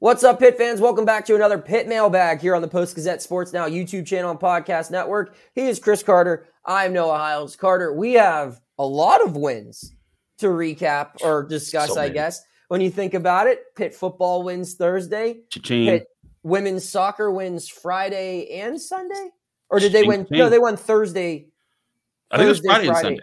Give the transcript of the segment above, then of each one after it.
What's up, Pitt fans? Welcome back to another Pitt Mailbag here on the Post Gazette Sports Now YouTube channel and podcast network. He is Chris Carter. I'm Noah Hiles. Carter, we have a lot of wins to recap or discuss, So I guess. When you think about it, Pitt football wins Thursday. Cha-ching. Pitt women's soccer wins Friday and Sunday? Or did they win? No, they won Thursday. I think it was Thursday, Friday, and Sunday.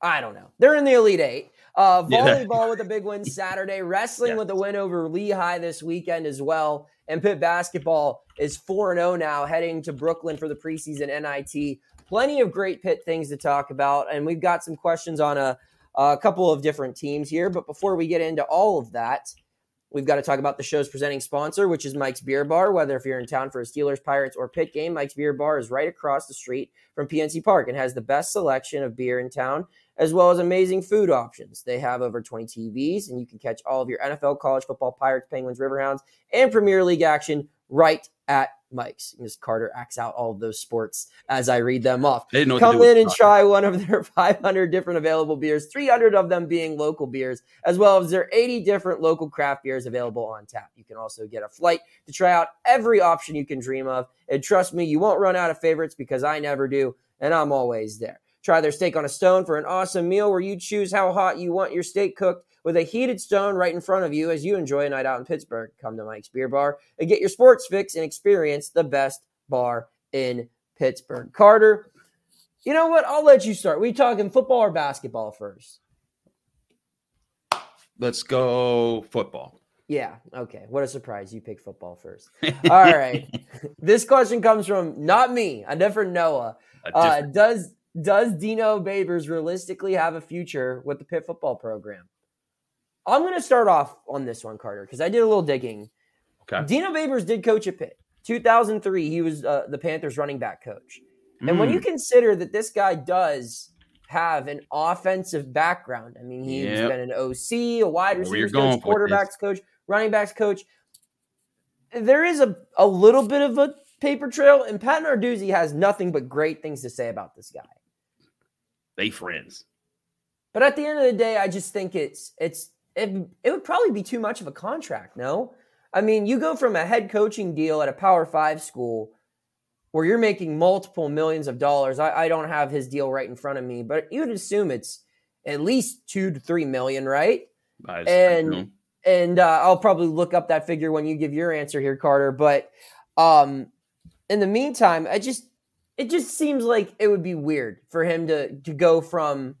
I don't know. They're in the Elite Eight. Uh, Yeah. volleyball with a big win Saturday. Wrestling Yes. with a win over Lehigh this weekend as well. And Pitt basketball is 4 0 now, heading to Brooklyn for the preseason NIT. Plenty of great Pitt things to talk about. And we've got some questions on a, a couple of different teams here. But before we get into all of that, We've got to talk about the show's presenting sponsor, which is Mike's Beer Bar. Whether if you're in town for a Steelers, Pirates, or Pitt game, Mike's Beer Bar is right across the street from PNC Park and has the best selection of beer in town, as well as amazing food options. They have over 20 TVs, and you can catch all of your NFL, college football, Pirates, Penguins, Riverhounds, and Premier League action right at Mike's. Ms. Carter acts out all of those sports as I read them off. They didn't know what to Come in and try one of their 500 different available beers, 300 of them being local beers, as well as their 80 different local craft beers available on tap. You can also get a flight to try out every option you can dream of. And trust me, you won't run out of favorites because I never do, and I'm always there. Try their steak on a stone for an awesome meal where you choose how hot you want your steak cooked with a heated stone right in front of you as you enjoy a night out in Pittsburgh. Come to Mike's Beer Bar and get your sports fix and experience the best bar in Pittsburgh. Carter, you know what? I'll let you start. We talking football or basketball first? Let's go football. Yeah. Okay. What a surprise. You picked football first. All right. this question comes from not me, a different Noah. Uh, does does Dino Babers realistically have a future with the Pitt football program? I'm going to start off on this one, Carter, because I did a little digging. okay. Dino Babers did coach at Pitt. 2003, he was uh, the Panthers running back coach. And when Mm. you consider that this guy does have an offensive background, I mean, he's Yep. been an OC, a wide receivers coach, quarterbacks coach, running backs coach. There is a, a little bit of a paper trail, and Pat Narduzzi has nothing but great things to say about this guy. They friends. But at the end of the day, I just think it's it's it, it would probably be too much of a contract. No, I mean you go from a head coaching deal at a Power Five school where you're making multiple millions of dollars. I, I don't have his deal right in front of me, but you would assume it's at least two to three million, right? And- and uh, I'll probably look up that figure when you give your answer here, Carter. But um, in the meantime, I just it just seems like it would be weird for him to to go from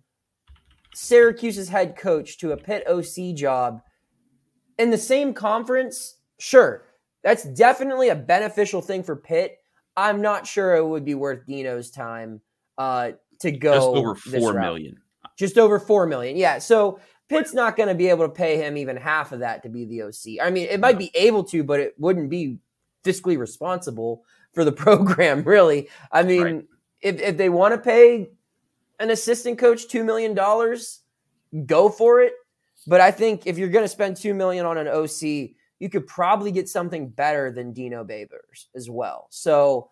Syracuse's head coach to a Pitt OC job in the same conference. Sure, that's definitely a beneficial thing for Pitt. I'm not sure it would be worth Dino's time uh, to go just over four million. just over four million. Yeah, so Pitt's not going to be able to pay him even half of that to be the OC. I mean, it might be able to, but it wouldn't be fiscally responsible for the program. Really, I mean, Right. if if they want to pay an assistant coach two million dollars, go for it. But I think if you're going to spend 2 million on an OC, you could probably get something better than Dino Babers as well. So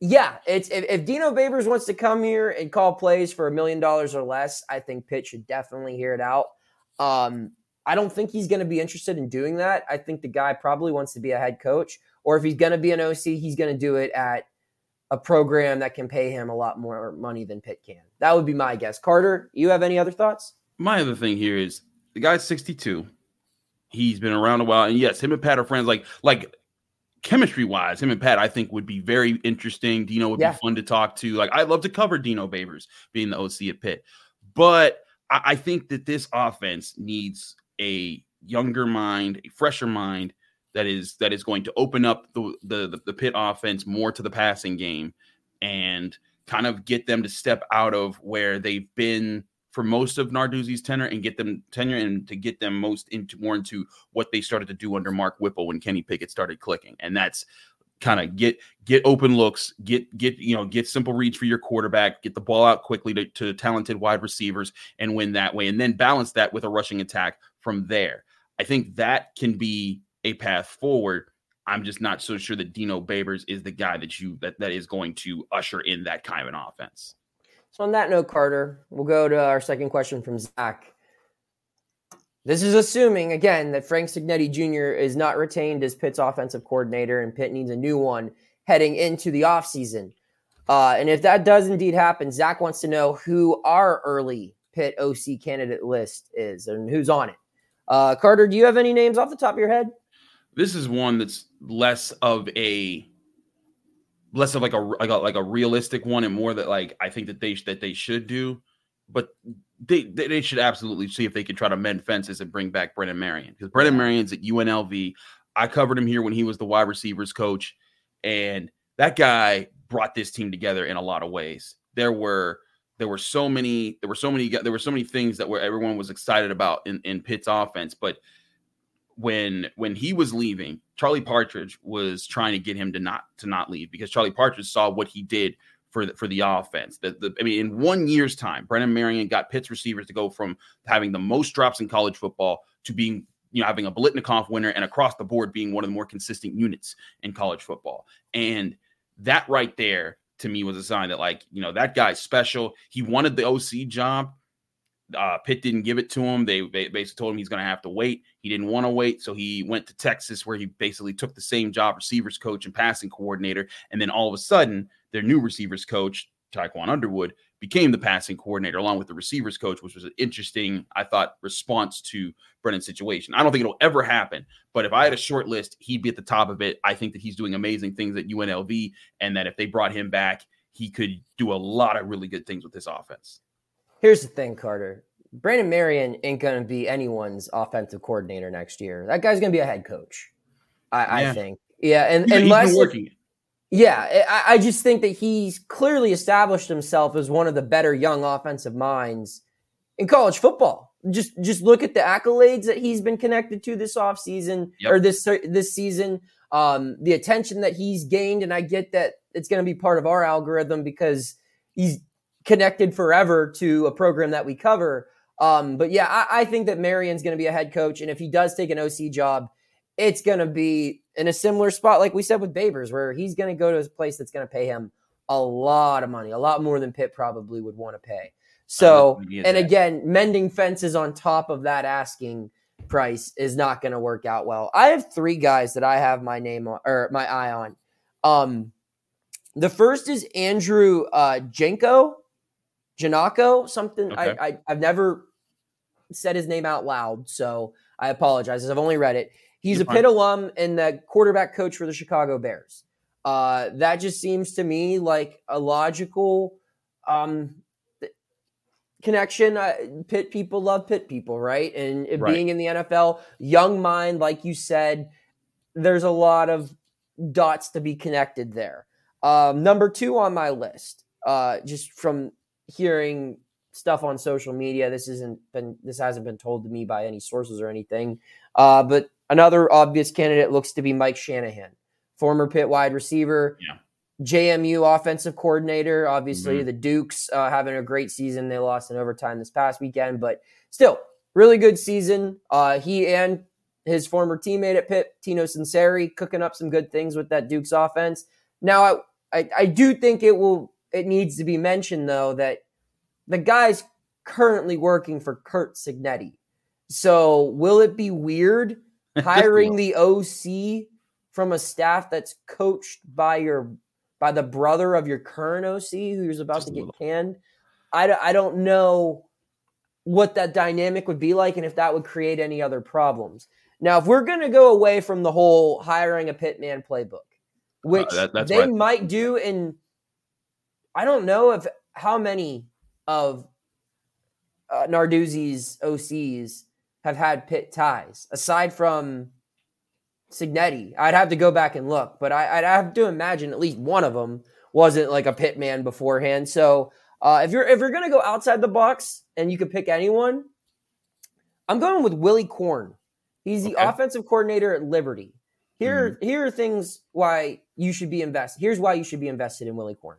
yeah, it's if, if Dino Babers wants to come here and call plays for a million dollars or less, I think Pitt should definitely hear it out. Um, I don't think he's going to be interested in doing that. I think the guy probably wants to be a head coach, or if he's going to be an OC, he's going to do it at a program that can pay him a lot more money than Pitt can. That would be my guess. Carter, you have any other thoughts? My other thing here is the guy's 62. He's been around a while, and yes, him and Pat are friends. Like, like chemistry wise, him and Pat, I think would be very interesting. Dino would Yeah. be fun to talk to. Like I'd love to cover Dino Babers being the OC at Pitt, but I, I think that this offense needs a younger mind, a fresher mind that is that is going to open up the the the, Pitt offense more to the passing game and kind of get them to step out of where they've been for most of Narduzzi's tenure and get them tenure and to get them most into more into what they started to do under Mark Whipple when Kenny Pickett started clicking. And that's kind of get get open looks, get get you know, get simple reads for your quarterback, get the ball out quickly to, to talented wide receivers and win that way. And then balance that with a rushing attack from there. I think that can be a path forward. I'm just not so sure that Dino Babers is the guy that you that, that is going to usher in that kind of an offense. So on that note, Carter, we'll go to our second question from Zach. This is assuming again that Frank Cignetti Jr. is not retained as Pitt's offensive coordinator, and Pitt needs a new one heading into the offseason. Uh, and if that does indeed happen, Zach wants to know who our early Pitt OC candidate list is and who's on it. Uh, Carter, do you have any names off the top of your head? This is one that's less of a less of like a like a, like a realistic one and more that like I think that they that they should do, but they they, should absolutely see if they could try to mend fences and bring back Brennan Marion because Brennan Marion's at UNLV. I covered him here when he was the wide receivers coach, and that guy brought this team together in a lot of ways. There were there were so many there were so many there were so many things that were everyone was excited about in in Pitt's offense, but when when he was leaving, Charlie Partridge was trying to get him to not to not leave because Charlie Partridge saw what he did for the, for the offense. The, the, I mean, in one year's time, Brennan Marion got Pitt's receivers to go from having the most drops in college football to being you know having a Biletnikoff winner and across the board being one of the more consistent units in college football. And that right there to me was a sign that like you know that guy's special. He wanted the OC job. Uh, Pitt didn't give it to him. They, they basically told him he's going to have to wait. He didn't want to wait, so he went to Texas, where he basically took the same job, receivers coach and passing coordinator. And then all of a sudden, their new receivers coach, Tiquan Underwood, became the passing coordinator along with the receivers coach, which was an interesting, I thought, response to Brennan's situation. I don't think it'll ever happen, but if I had a short list, he'd be at the top of it. I think that he's doing amazing things at UNLV, and that if they brought him back, he could do a lot of really good things with this offense. Here's the thing, Carter. Brennan Marion ain't going to be anyone's offensive coordinator next year. That guy's going to be a head coach, I, Yeah. I think. Yeah, and He's, unless working. Yeah, I, I just think that he's clearly established himself as one of the better young offensive minds in college football. Just just look at the accolades that he's been connected to this offseason Yep. or this this season. Um, the attention that he's gained, and I get that it's going to be part of our algorithm because he's connected forever to a program that we cover. Um, but yeah, I, I think that Marion's going to be a head coach, and if he does take an OC job, it's going to be in a similar spot, like we said with Babers, where he's going to go to a place that's going to pay him a lot of money, a lot more than Pitt probably would want to pay. So, and again, mending fences on top of that asking price is not going to work out well. I have three guys that I have my name on or my eye on. Um, the first is Andrew uh, Jenko, Janocko, something. Okay. I, I I've never said his name out loud, so I apologize. I've only read it. He's You're a fine. Pitt alum and the quarterback coach for the Chicago Bears. Uh, that just seems to me like a logical um, th- connection. Uh, Pitt people love Pitt people, right? And it Right. being in the NFL, young mind, like you said, there's a lot of dots to be connected there. Um, number two on my list, uh, just from hearing stuff on social media. This isn't been this hasn't been told to me by any sources or anything. Uh, but another obvious candidate looks to be Mike Shanahan, former Pitt wide receiver, Yeah. JMU offensive coordinator. Obviously, Mhm. the Dukes uh, having a great season. They lost in overtime this past weekend, but still, really good season. Uh, he and his former teammate at Pitt, Tino Sunseri, cooking up some good things with that Dukes offense. Now, I, I, I do think it will. It needs to be mentioned though that the guy's currently working for Curt Cignetti. So, will it be weird hiring the OC from a staff that's coached by your by the brother of your current OC who's about Just to get canned? I, don't- I don't know what that dynamic would be like and if that would create any other problems. Now, if we're going to go away from the whole hiring a Pitt man playbook, uh, which uh, that, they might do in, I don't know if how many of uh, Narduzzi's OCs have had Pitt ties aside from Cignetti. I'd have to go back and look, but I, would have to imagine at least one of them wasn't like a Pitt man beforehand. So uh, if you're if you're gonna go outside the box and you could pick anyone, I'm going with Willy Korn. He's the okay. offensive coordinator at Liberty. Here, mm-hmm. here are things why you should be invested. Here's why you should be invested in Willy Korn.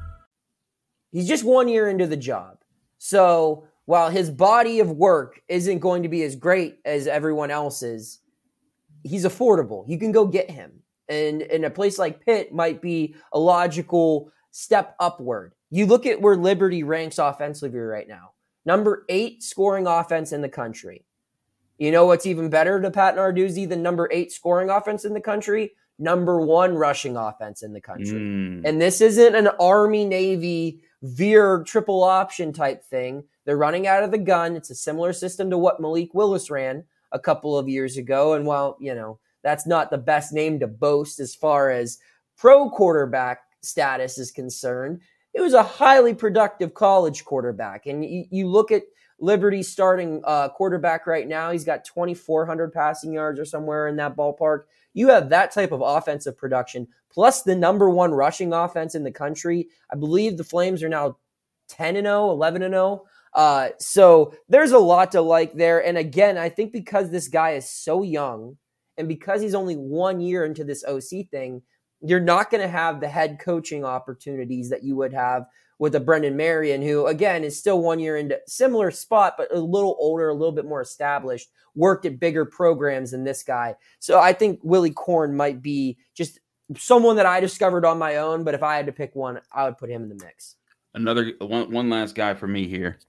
He's just one year into the job. So while his body of work isn't going to be as great as everyone else's, he's affordable. You can go get him. And in a place like Pitt might be a logical step upward. You look at where Liberty ranks offensively right now. Number eight scoring offense in the country. You know what's even better to Pat Narduzzi than number eight scoring offense in the country? Number one rushing offense in the country. Mm. And this isn't an Army Navy veer triple option type thing. They're running out of the gun. It's a similar system to what Malik Willis ran a couple of years ago. And while, you know, that's not the best name to boast as far as pro quarterback status is concerned, it was a highly productive college quarterback. And you, you look at Liberty starting uh, quarterback right now, he's got 2,400 passing yards or somewhere in that ballpark. You have that type of offensive production, plus the number one rushing offense in the country. I believe the Flames are now 10 and 0, 11 and 0. Uh, so there's a lot to like there. And again, I think because this guy is so young and because he's only one year into this OC thing, you're not going to have the head coaching opportunities that you would have with a Brennan Marion, who again is still one year into similar spot, but a little older, a little bit more established, worked at bigger programs than this guy. So I think Willy Korn might be just someone that I discovered on my own. But if I had to pick one, I would put him in the mix. Another one, one last guy for me here.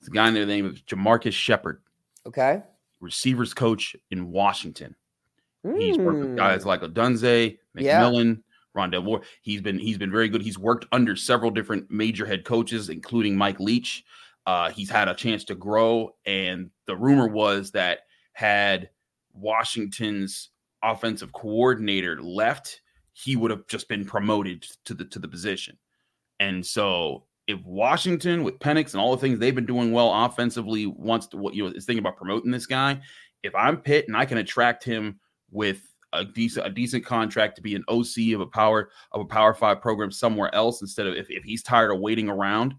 It's a guy named the name of JaMarcus Shephard. Okay. Receivers coach in Washington. Mm. He's worked with guys like Odunze, McMillan, Rondale Moore. He's been he's been very good. He's worked under several different major head coaches, including Mike Leach. Uh, he's had a chance to grow, and the rumor was that had Washington's offensive coordinator left, he would have just been promoted to the to the position. And so, if Washington with Penix and all the things they've been doing well offensively wants to what you know is thinking about promoting this guy, if I'm Pitt and I can attract him with a decent a decent contract to be an OC of a power of a power five program somewhere else instead of if, if he's tired of waiting around,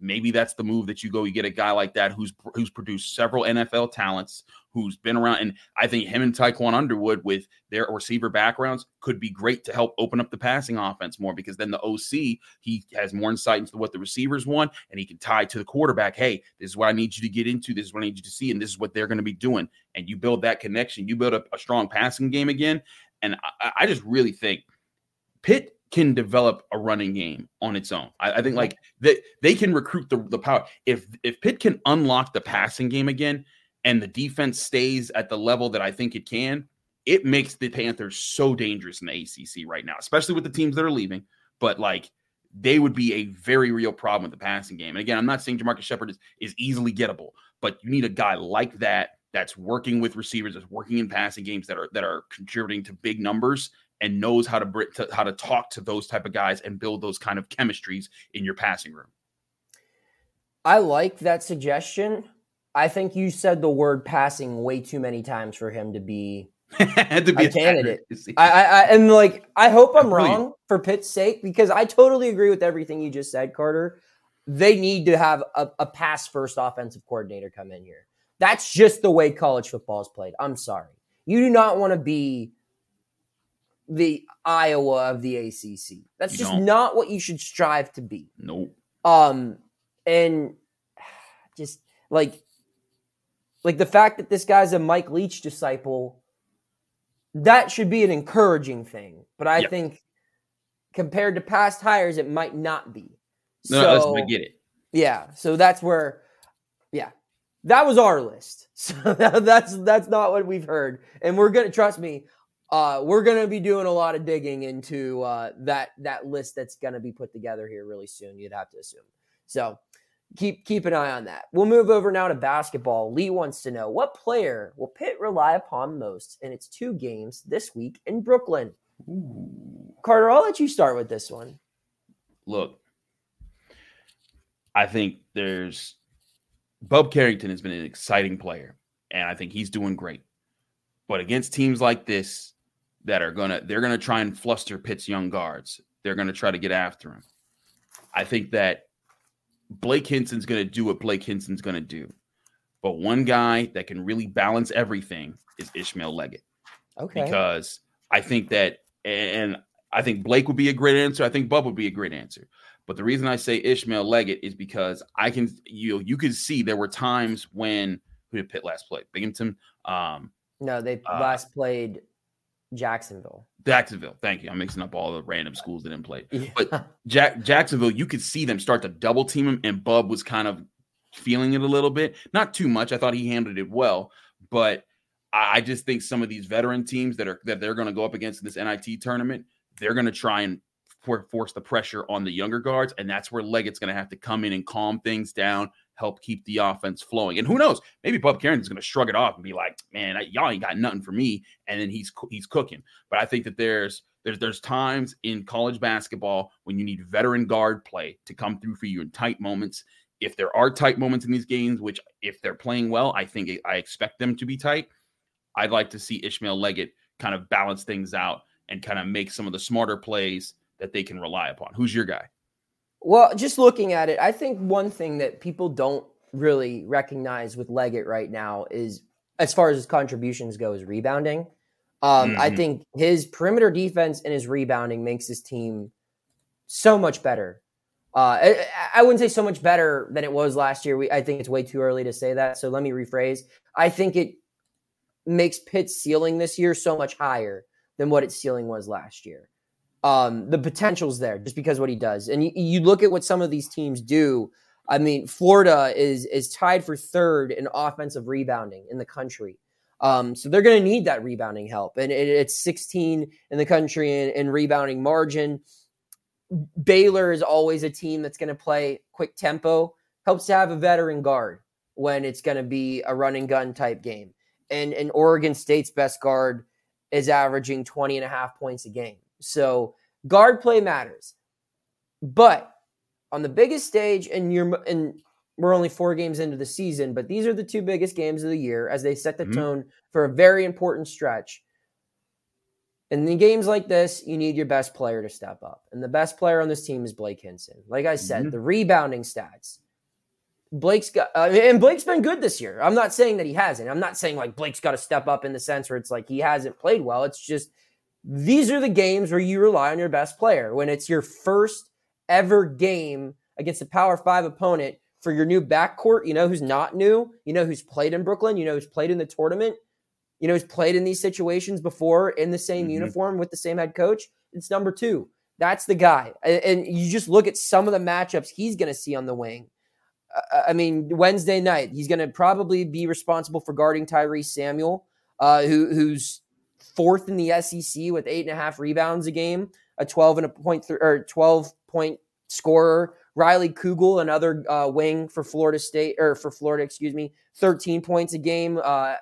maybe that's the move that you go. You get a guy like that who's who's produced several NFL talents, who's been around. And I think him and Tiquan Underwood, with their receiver backgrounds, could be great to help open up the passing offense more because then the OC, he has more insight into what the receivers want and he can tie to the quarterback. Hey, this is what I need you to get into. This is what I need you to see. And this is what they're going to be doing. And you build that connection. You build up a strong passing game again. And I, I just really think Pitt can develop a running game on its own. I, I think like that they, they can recruit the, the power. If if Pitt can unlock the passing game again, and the defense stays at the level that I think it can, it makes the Panthers so dangerous in the ACC right now, especially with the teams that are leaving. But like they would be a very real problem with the passing game. And again, I'm not saying JaMarcus Shephard is, is easily gettable, but you need a guy like that that's working with receivers, that's working in passing games that are that are contributing to big numbers and knows how to, to how to talk to those type of guys and build those kind of chemistries in your passing room. I like that suggestion. I think you said the word passing way too many times for him to be to be a candidate. I, I, I and like I hope I'm Really? wrong for Pitt's sake because I totally agree with everything you just said, Carter. They need to have a, a pass first offensive coordinator come in here. That's just the way college football is played. I'm sorry. You do not want to be the Iowa of the ACC. That's You just don't. not what you should strive to be. nope. Um, and just like, like the fact that this guy's a Mike Leach disciple, that should be an encouraging thing. But I Yeah. think compared to past hires, it might not be. No, so I get it. yeah, so that's where, yeah, that was our list. So that's that's not what we've heard, and we're gonna trust me. Uh, we're gonna be doing a lot of digging into uh, that that list that's gonna be put together here really soon. You'd have to assume. So keep keep an eye on that. We'll move over now to basketball. Lee wants to know what player will Pitt rely upon most in its two games this week in Brooklyn. Carter, I'll let you start with this one. Look, I think there's Bub Carrington has been an exciting player, and I think he's doing great. But against teams like this that are gonna they're gonna try and fluster Pitt's young guards. They're gonna try to get after him. I think that Blake Hinson's gonna do what Blake Hinson's gonna do. But one guy that can really balance everything is Ishmael Leggett Okay. because I think that, and I think Blake would be a great answer. I think Bub would be a great answer. But the reason I say Ishmael Leggett is because I can, you know, you could see there were times when who did Pitt last play? Binghamton, um, no, they uh, last played Jacksonville. Jacksonville. Thank you. I'm mixing up all the random schools that didn't play. Yeah. But Jack Jacksonville, you could see them start to double team him, and Bub was kind of feeling it a little bit. Not too much. I thought he handled it well, but I I just think some of these veteran teams that are that they're going to go up against in this NIT tournament, they're going to try and for, force the pressure on the younger guards, and that's where Leggett's going to have to come in and calm things down, help keep the offense flowing. And who knows? Maybe Bub Carrington's going to shrug it off and be like, "Man, y'all ain't got nothing for me," and then he's he's cooking. But I think that there's there's there's times in college basketball when you need veteran guard play to come through for you in tight moments. If there are tight moments in these games, which if they're playing well, I think I expect them to be tight. I'd like to see Ishmael Leggett kind of balance things out and kind of make some of the smarter plays that they can rely upon. Who's your guy? Well, just looking at it, I think one thing that people don't really recognize with Leggett right now is, as far as his contributions go, is rebounding. Um, I Mhm. think his perimeter defense and his rebounding makes his team so much better. Uh, I, I wouldn't say so much better than it was last year. We, I think it's way too early to say that. So let me rephrase. I think it makes Pitt's ceiling this year so much higher than what its ceiling was last year. Um, the potential's there just because what he does. And you, you look at what some of these teams do. I mean, Florida is is tied for third in offensive rebounding in the country. Um, so they're going to need that rebounding help, and it, it's 16 in the country in, in rebounding margin. Baylor is always a team that's going to play quick tempo. Helps to have a veteran guard when it's going to be a run and gun type game. And and Oregon State's best guard is averaging 20 and a half points a game. So guard play matters. But on the biggest stage, and you're and we're only four games into the season, but these are the two biggest games of the year as they set the Mhm. tone for a very important stretch. And in the games like this, you need your best player to step up. And the best player on this team is Blake Hinson. Like I said, Mhm. the rebounding stats. Blake's got, uh, and Blake's been good this year. I'm not saying that he hasn't. I'm not saying like Blake's got to step up in the sense where it's like he hasn't played well. It's just these are the games where you rely on your best player when it's your first ever game against a Power Five opponent for your new backcourt. You know who's not new. You know who's played in Brooklyn. You know who's played in the tournament. You know who's played in these situations before in the same Mhm. uniform with the same head coach. It's number two. That's the guy. And you just look at some of the matchups he's going to see on the wing. Uh, I mean, Wednesday night, he's going to probably be responsible for guarding Tyrese Samuel, uh, who, who's fourth in the SEC with eight and a half rebounds a game, a 12 and a point th- or 12 point scorer. Riley Kugel, another uh, wing for Florida State or for Florida, excuse me, 13 points a game, uh,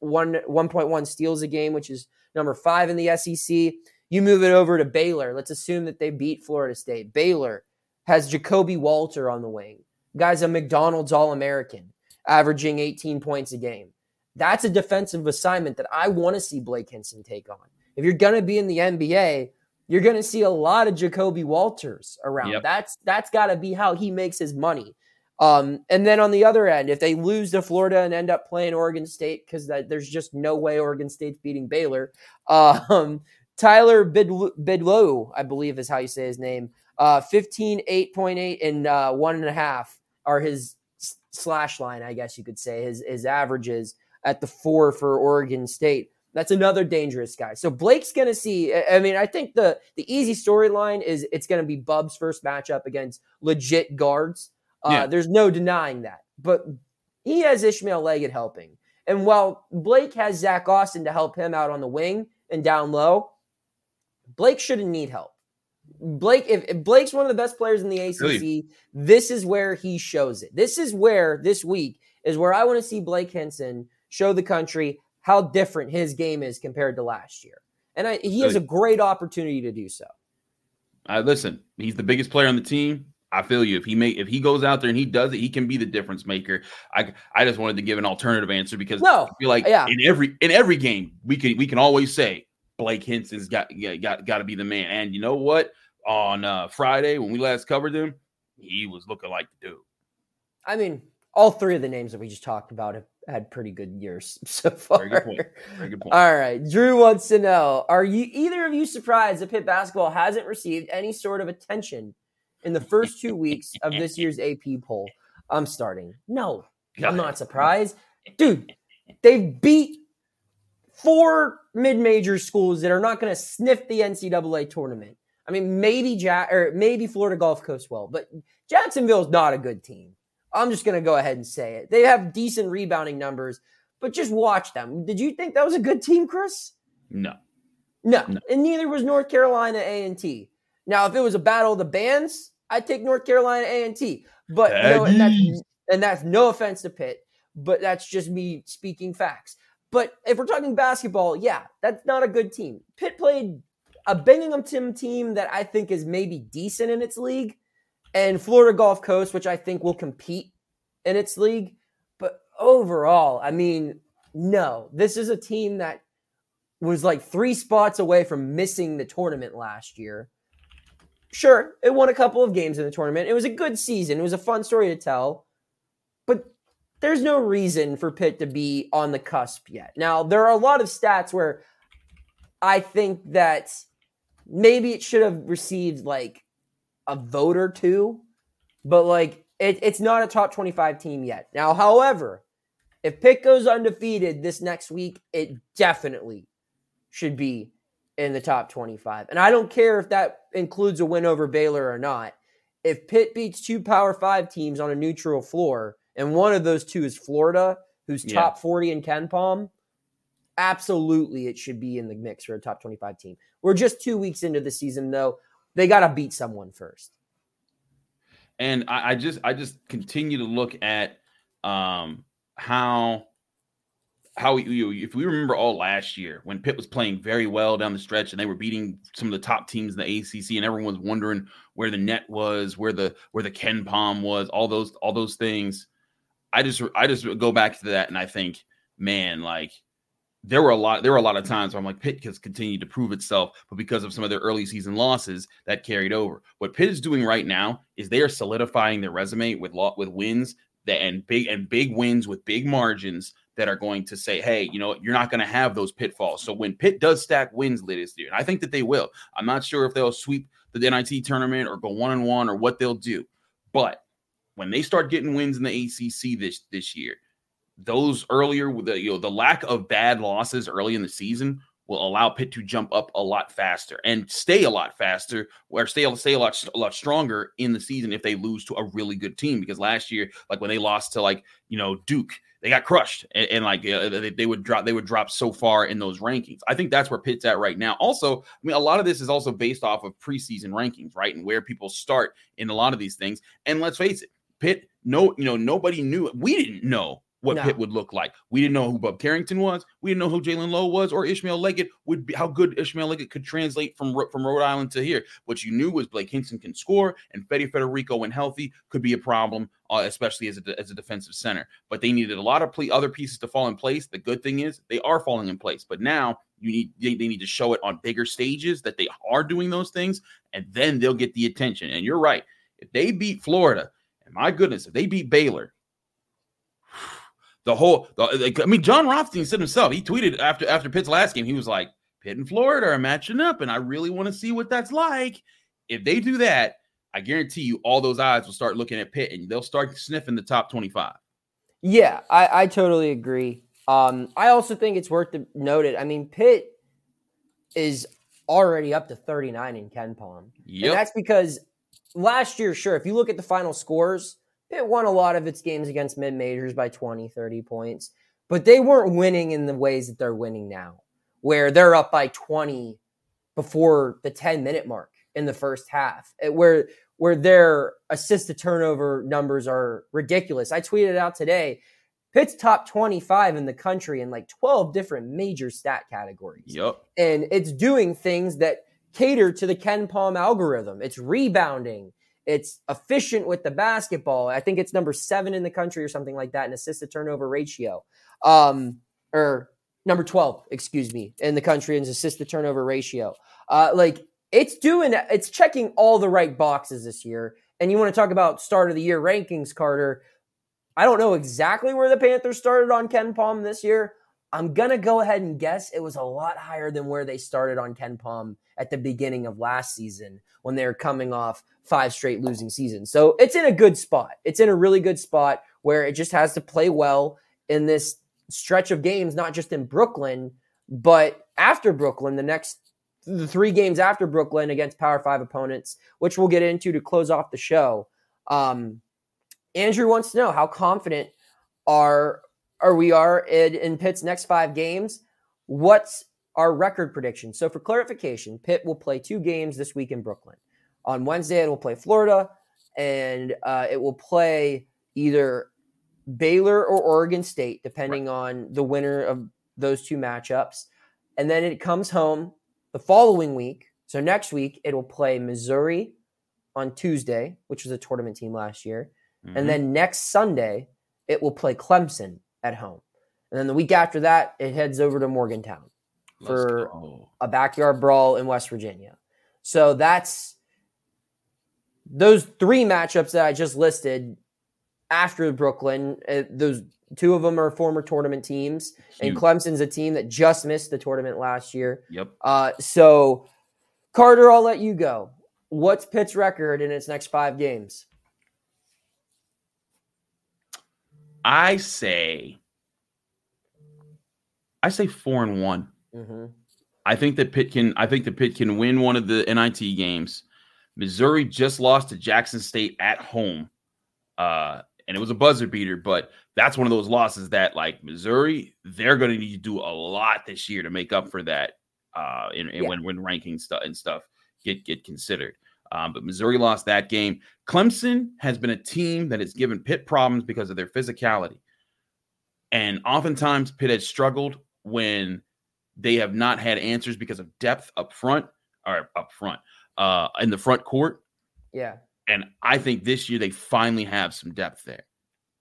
one 1.1 steals a game, which is number five in the SEC. You move it over to Baylor. Let's assume that they beat Florida State. Baylor has Ja'Kobe Walter on the wing. Guy's a McDonald's All American, averaging 18 points a game. That's a defensive assignment that I want to see Blake Hinson take on. If you're going to be in the NBA, you're going to see a lot of Ja'Kobe Walters around. Yep. That's that's got to be how he makes his money. Um, and then on the other end, if they lose to Florida and end up playing Oregon State, because there's just no way Oregon State's beating Baylor, um, Tyler Bidlow, Bidlow, I believe is how you say his name, uh, 15, 8.8, and uh, one and a half are his slash line, I guess you could say, his, his averages at the four for Oregon State. That's another dangerous guy. So Blake's going to see. I mean, I think the the easy storyline is it's going to be Bub's first matchup against legit guards. Uh, Yeah. There's no denying that. But he has Ishmael Leggett helping. And while Blake has Zack Austin to help him out on the wing and down low, Blake shouldn't need help. Blake, if, if Blake's one of the best players in the ACC, Really? this is where he shows it. This is where this week is where I want to see Blake Hinson show the country how different his game is compared to last year. And I, he has a great opportunity to do so. Uh, listen, he's the biggest player on the team. I feel you. If he make if he goes out there and he does it, he can be the difference maker. I I just wanted to give an alternative answer because No, I feel like yeah. in every in every game we can we can always say Blake Hinson's got got got to be the man. And you know what? On uh, Friday when we last covered him, he was looking like the dude. I mean, all three of the names that we just talked about have had pretty good years so far. Very good point. Very good point. All right. Drew wants to know Are you either of you surprised that Pitt basketball hasn't received any sort of attention in the first two weeks of this year's AP poll? I'm starting. No, I'm not surprised. Dude, they've beat four mid-major schools that are not going to sniff the NCAA tournament. I mean, maybe Jack or maybe Florida Gulf Coast will, but Jacksonville is not a good team. I'm just going to go ahead and say it. They have decent rebounding numbers, but just watch them. Did you think that was a good team, Chris? No. No, No. and neither was North Carolina A and T. Now, if it was a battle of the bands, I'd take North Carolina A and T. But no, and that's, and that's no offense to Pitt, but that's just me speaking facts. But if we're talking basketball, yeah, that's not a good team. Pitt played a Binghamton team that I think is maybe decent in its league, and Florida Gulf Coast, which I think will compete in its league. But overall, I mean, no, this is a team that was like three spots away from missing the tournament last year. Sure, it won a couple of games in the tournament. It was a good season. It was a fun story to tell. But there's no reason for Pitt to be on the cusp yet. Now, there are a lot of stats where I think that maybe it should have received like a vote or two, but like it, it's not a top 25 team yet. Now, however, if Pitt goes undefeated this next week, it definitely should be in the top 25. And I don't care if that includes a win over Baylor or not. If Pitt beats two Power Five teams on a neutral floor, and one of those two is Florida, who's Yeah. top 40 in KenPom, absolutely it should be in the mix for a top 25 team. We're just two weeks into the season, though. They got to beat someone first. and I, I just I just continue to look at um how how you if we remember all last year when Pitt was playing very well down the stretch and they were beating some of the top teams in the ACC and everyone was wondering where the net was, where the where the KenPom was, all those all those things. I just I just go back to that and I think, man, like there were a lot there were a lot of times where I'm like Pitt has continued to prove itself, but because of some of their early season losses, that carried over. What Pitt is doing right now is they are solidifying their resume with lot with wins that and big and big wins with big margins that are going to say, hey, you know, you're not going to have those pitfalls. So when Pitt does stack wins later this year, and I think that they will. I'm not sure if they'll sweep the NIT tournament or go one and one or what they'll do, but when they start getting wins in the ACC this this year, those earlier the you know the lack of bad losses early in the season will allow Pitt to jump up a lot faster and stay a lot faster or stay stay a lot a lot stronger in the season if they lose to a really good team because last year like when they lost to like you know Duke they got crushed and, and like uh, they, they would drop they would drop so far in those rankings. I think that's where Pitt's at right now. Also, I mean a lot of this is also based off of preseason rankings, right? And where people start in a lot of these things. And let's face it, Pitt no you know nobody knew we didn't know what No. Pitt would look like. We didn't know who Bub Carrington was. We didn't know who Jaland Lowe was or Ishmael Leggett would be. How good Ishmael Leggett could translate from from Rhode Island to here. What you knew was Blake Hinson can score, and Fede Federiko, when healthy, could be a problem, uh, especially as a as a defensive center. But they needed a lot of ple- other pieces to fall in place. The good thing is they are falling in place. But now you need they, they need to show it on bigger stages that they are doing those things, and then they'll get the attention. And you're right. If they beat Florida, and my goodness, if they beat Baylor, the whole the, like, I mean, Jon Rothstein said himself, he tweeted after after Pitt's last game, he was like, Pitt and Florida are matching up, and I really want to see what that's like. If they do that, I guarantee you all those eyes will start looking at Pitt and they'll start sniffing the top 25. Yeah, I, I totally agree. Um, I also think it's worth to note it. I mean, Pitt is already up to 39 in KenPom. Yep. And that's because last year, sure, if you look at the final scores, Pitt won a lot of its games against mid majors by 20, 30 points, but they weren't winning in the ways that they're winning now, where they're up by 20 before the 10 minute mark in the first half, eh, where where their assist to turnover numbers are ridiculous. I tweeted out today, Pitt's top 25 in the country in like 12 different major stat categories Yep. and it's doing things that cater to the KenPom algorithm. It's rebounding. It's efficient with the basketball. I think it's number seven in the country or something like that in assist to turnover ratio. Um, or number 12, excuse me, in the country in assist to turnover ratio. Uh, like it's doing, it's checking all the right boxes this year. And you want to talk about start of the year rankings, Carter. I don't know exactly where the Panthers started on KenPom this year. I'm going to go ahead and guess it was a lot higher than where they started on KenPom at the beginning of last season when they were coming off five straight losing seasons. So it's in a good spot. It's in a really good spot where it just has to play well in this stretch of games, not just in Brooklyn, but after Brooklyn, the next the three games after Brooklyn against Power Five opponents, which we'll get into to close off the show. Um, Andrew wants to know how confident are are we are in, in Pitt's next five games. What's our record prediction? So for clarification, Pitt will play two games this week in Brooklyn. On Wednesday, it will play Florida, and uh, it will play either Baylor or Oregon State, depending on the winner of those two matchups. And then it comes home the following week. So next week, it will play Missouri on Tuesday, which was a tournament team last year. Mhm. And then next Sunday, it will play Clemson at home. And then the week after that, it heads over to Morgantown Let's for go. a backyard brawl in West Virginia. So that's those three matchups that I just listed after Brooklyn. Uh, those two of them are former tournament teams, and Clemson's a team that just missed the tournament last year. Yep. Uh, so, Carter, I'll let you go. What's Pitt's record in its next five games? I say, I say four and one. Mm-hmm. I think that Pitt can. I think that Pitt can win one of the NIT games. Missouri just lost to Jackson State at home, uh, and it was a buzzer beater. But that's one of those losses that, like Missouri, they're going to need to do a lot this year to make up for that. Uh, in, in Yeah. when when ranking stuff and stuff get get considered. Um, but Missouri lost that game. Clemson has been a team that has given Pitt problems because of their physicality, and oftentimes Pitt has struggled when they have not had answers because of depth up front or up front uh in the front court Yeah. and i think this year they finally have some depth there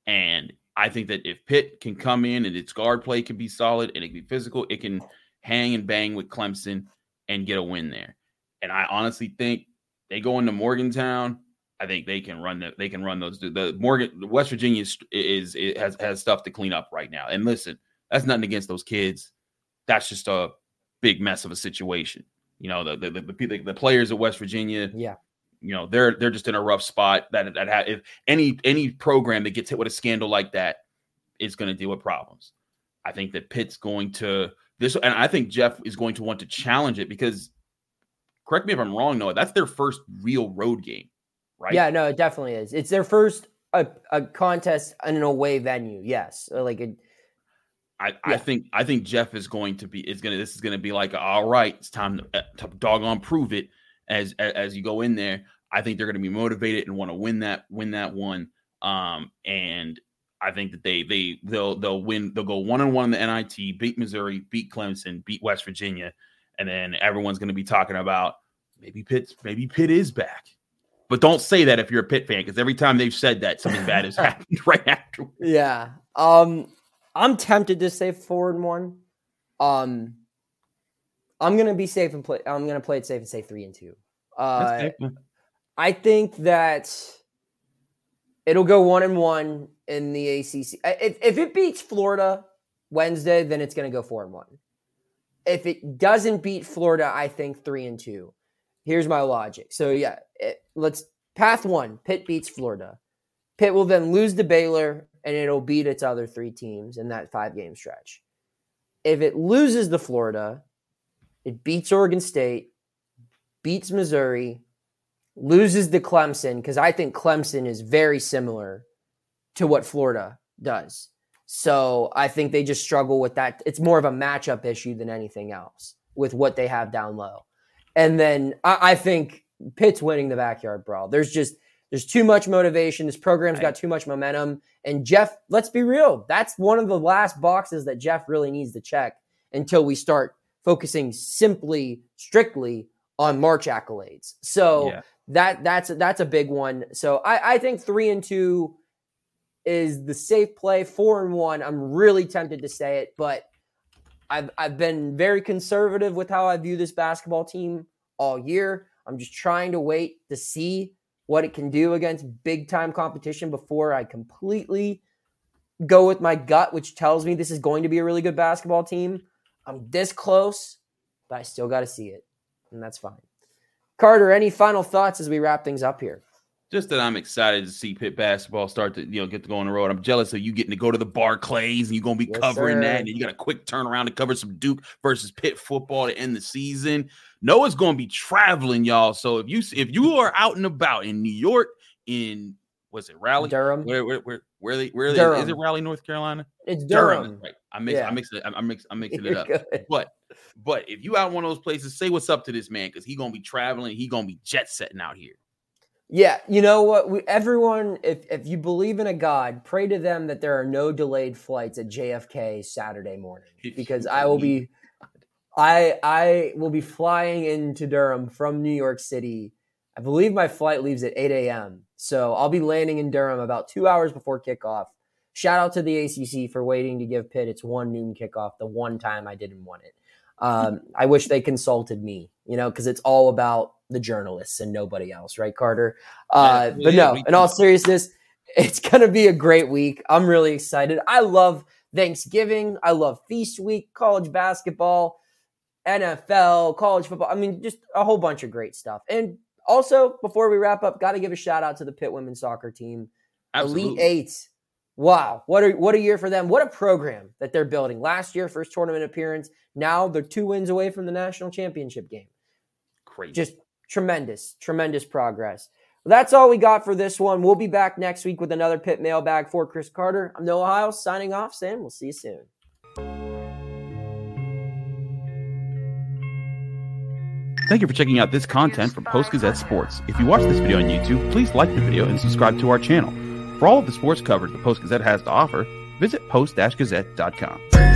and i think that if pitt can come in and its guard play can be solid and it can be physical it can hang and bang with clemson and get a win there and i honestly think they go into morgantown i think they can run the, they can run those the morgan west virginia is, is it has has stuff to clean up right now and listen that's nothing against those kids that's just a big mess of a situation. You know, the the the, the, players at West Virginia, Yeah. you know, they're they're just in a rough spot. That that ha- if any any program that gets hit with a scandal like that is going to deal with problems. I think that Pitt's going to this, and I think Jeff is going to want to challenge it because, correct me if I'm wrong, Noah, that's their first real road game, right? Yeah, no, it definitely is. It's their first a, a contest in an away venue. Yes, like it, I, I think I think Jeff is going to be is gonna this is gonna be like all right it's time to, uh, to doggone prove it as as, as you go in there I think they're gonna be motivated and want to win that win that one um and I think that they they they'll they'll win. They'll go one on one in the NIT, beat Missouri, beat Clemson, beat West Virginia, and then everyone's going to be talking about maybe Pitt. Maybe Pitt is back. But don't say that if you're a Pitt fan, because every time they've said that, something bad has happened right after. Yeah. Um, I'm tempted to say four and one. Um, I'm gonna be safe and play. I'm gonna play it safe and say three and two. Uh, I think that it'll go one and one in the ACC. If if it beats Florida Wednesday, then it's gonna go four and one. If it doesn't beat Florida, I think three and two. Here's my logic. So yeah, it, let's path one. Pitt beats Florida. Pitt will then lose to Baylor, and it'll beat its other three teams in that five game stretch. If it loses to Florida, it beats Oregon State, beats Missouri, loses to Clemson, because I think Clemson is very similar to what Florida does. So I think they just struggle with that. It's more of a matchup issue than anything else with what they have down low. And then I, I think Pitt's winning the backyard brawl. There's just there's too much motivation. This program's got too much momentum. And Jeff, let's be real, that's one of the last boxes that Jeff really needs to check until we start focusing simply, strictly on March accolades. So yeah. that that's that's a big one. So I, I think three and two is the safe play. Four and one, I'm really tempted to say it, but I've I've been very conservative with how I view this basketball team all year. I'm just trying to wait to see what it can do against big time competition before I completely go with my gut, which tells me this is going to be a really good basketball team. I'm this close, but I still got to see it, and that's fine. Carter, any final thoughts as we wrap things up here? Just that I'm excited to see Pitt basketball start to you know get to go on the road. I'm jealous of you getting to go to the Barclays and you're gonna be yes, covering sir. that, and you got a quick turnaround to cover some Duke versus Pitt football to end the season. Noah's gonna be traveling, y'all. So if you if you are out and about in New York, in was it Raleigh, Durham, where where where where they where they, is it Raleigh, North Carolina? It's Durham. Durham. Right. I mix yeah. I mix it I mix I'm mixing it up. But but if you out one of those places, say what's up to this man because he gonna be traveling. He gonna be jet setting out here. Yeah, you know what? We, everyone, if if you believe in a God, pray to them that there are no delayed flights at JFK Saturday morning because I will be, I I will be flying into Durham from New York City. I believe my flight leaves at 8 a.m. So I'll be landing in Durham about two hours before kickoff. Shout out to the ACC for waiting to give Pitt its one noon kickoff the one time I didn't want it. Um, I wish they consulted me, you know, because it's all about the journalists and nobody else, right, Carter? Uh, yeah, but no, in all seriousness, it's going to be a great week. I'm really excited. I love Thanksgiving. I love Feast Week, college basketball, NFL, college football. I mean, just a whole bunch of great stuff. And also, before we wrap up, got to give a shout out to the Pitt women's soccer team, Absolutely. Elite Eight. Wow, what a what a year for them! What a program that they're building. Last year, first tournament appearance. Now they're two wins away from the national championship game. Crazy. Just tremendous, tremendous progress. Well, that's all we got for this one. We'll be back next week with another Pitt mailbag for Chris Carter. I'm Noah Hiles signing off, Sam. We'll see you soon. Thank you for checking out this content from Post Gazette Sports. If you watch this video on YouTube, please like the video and subscribe to our channel. For all of the sports coverage the Post Gazette has to offer, visit post-gazette.com.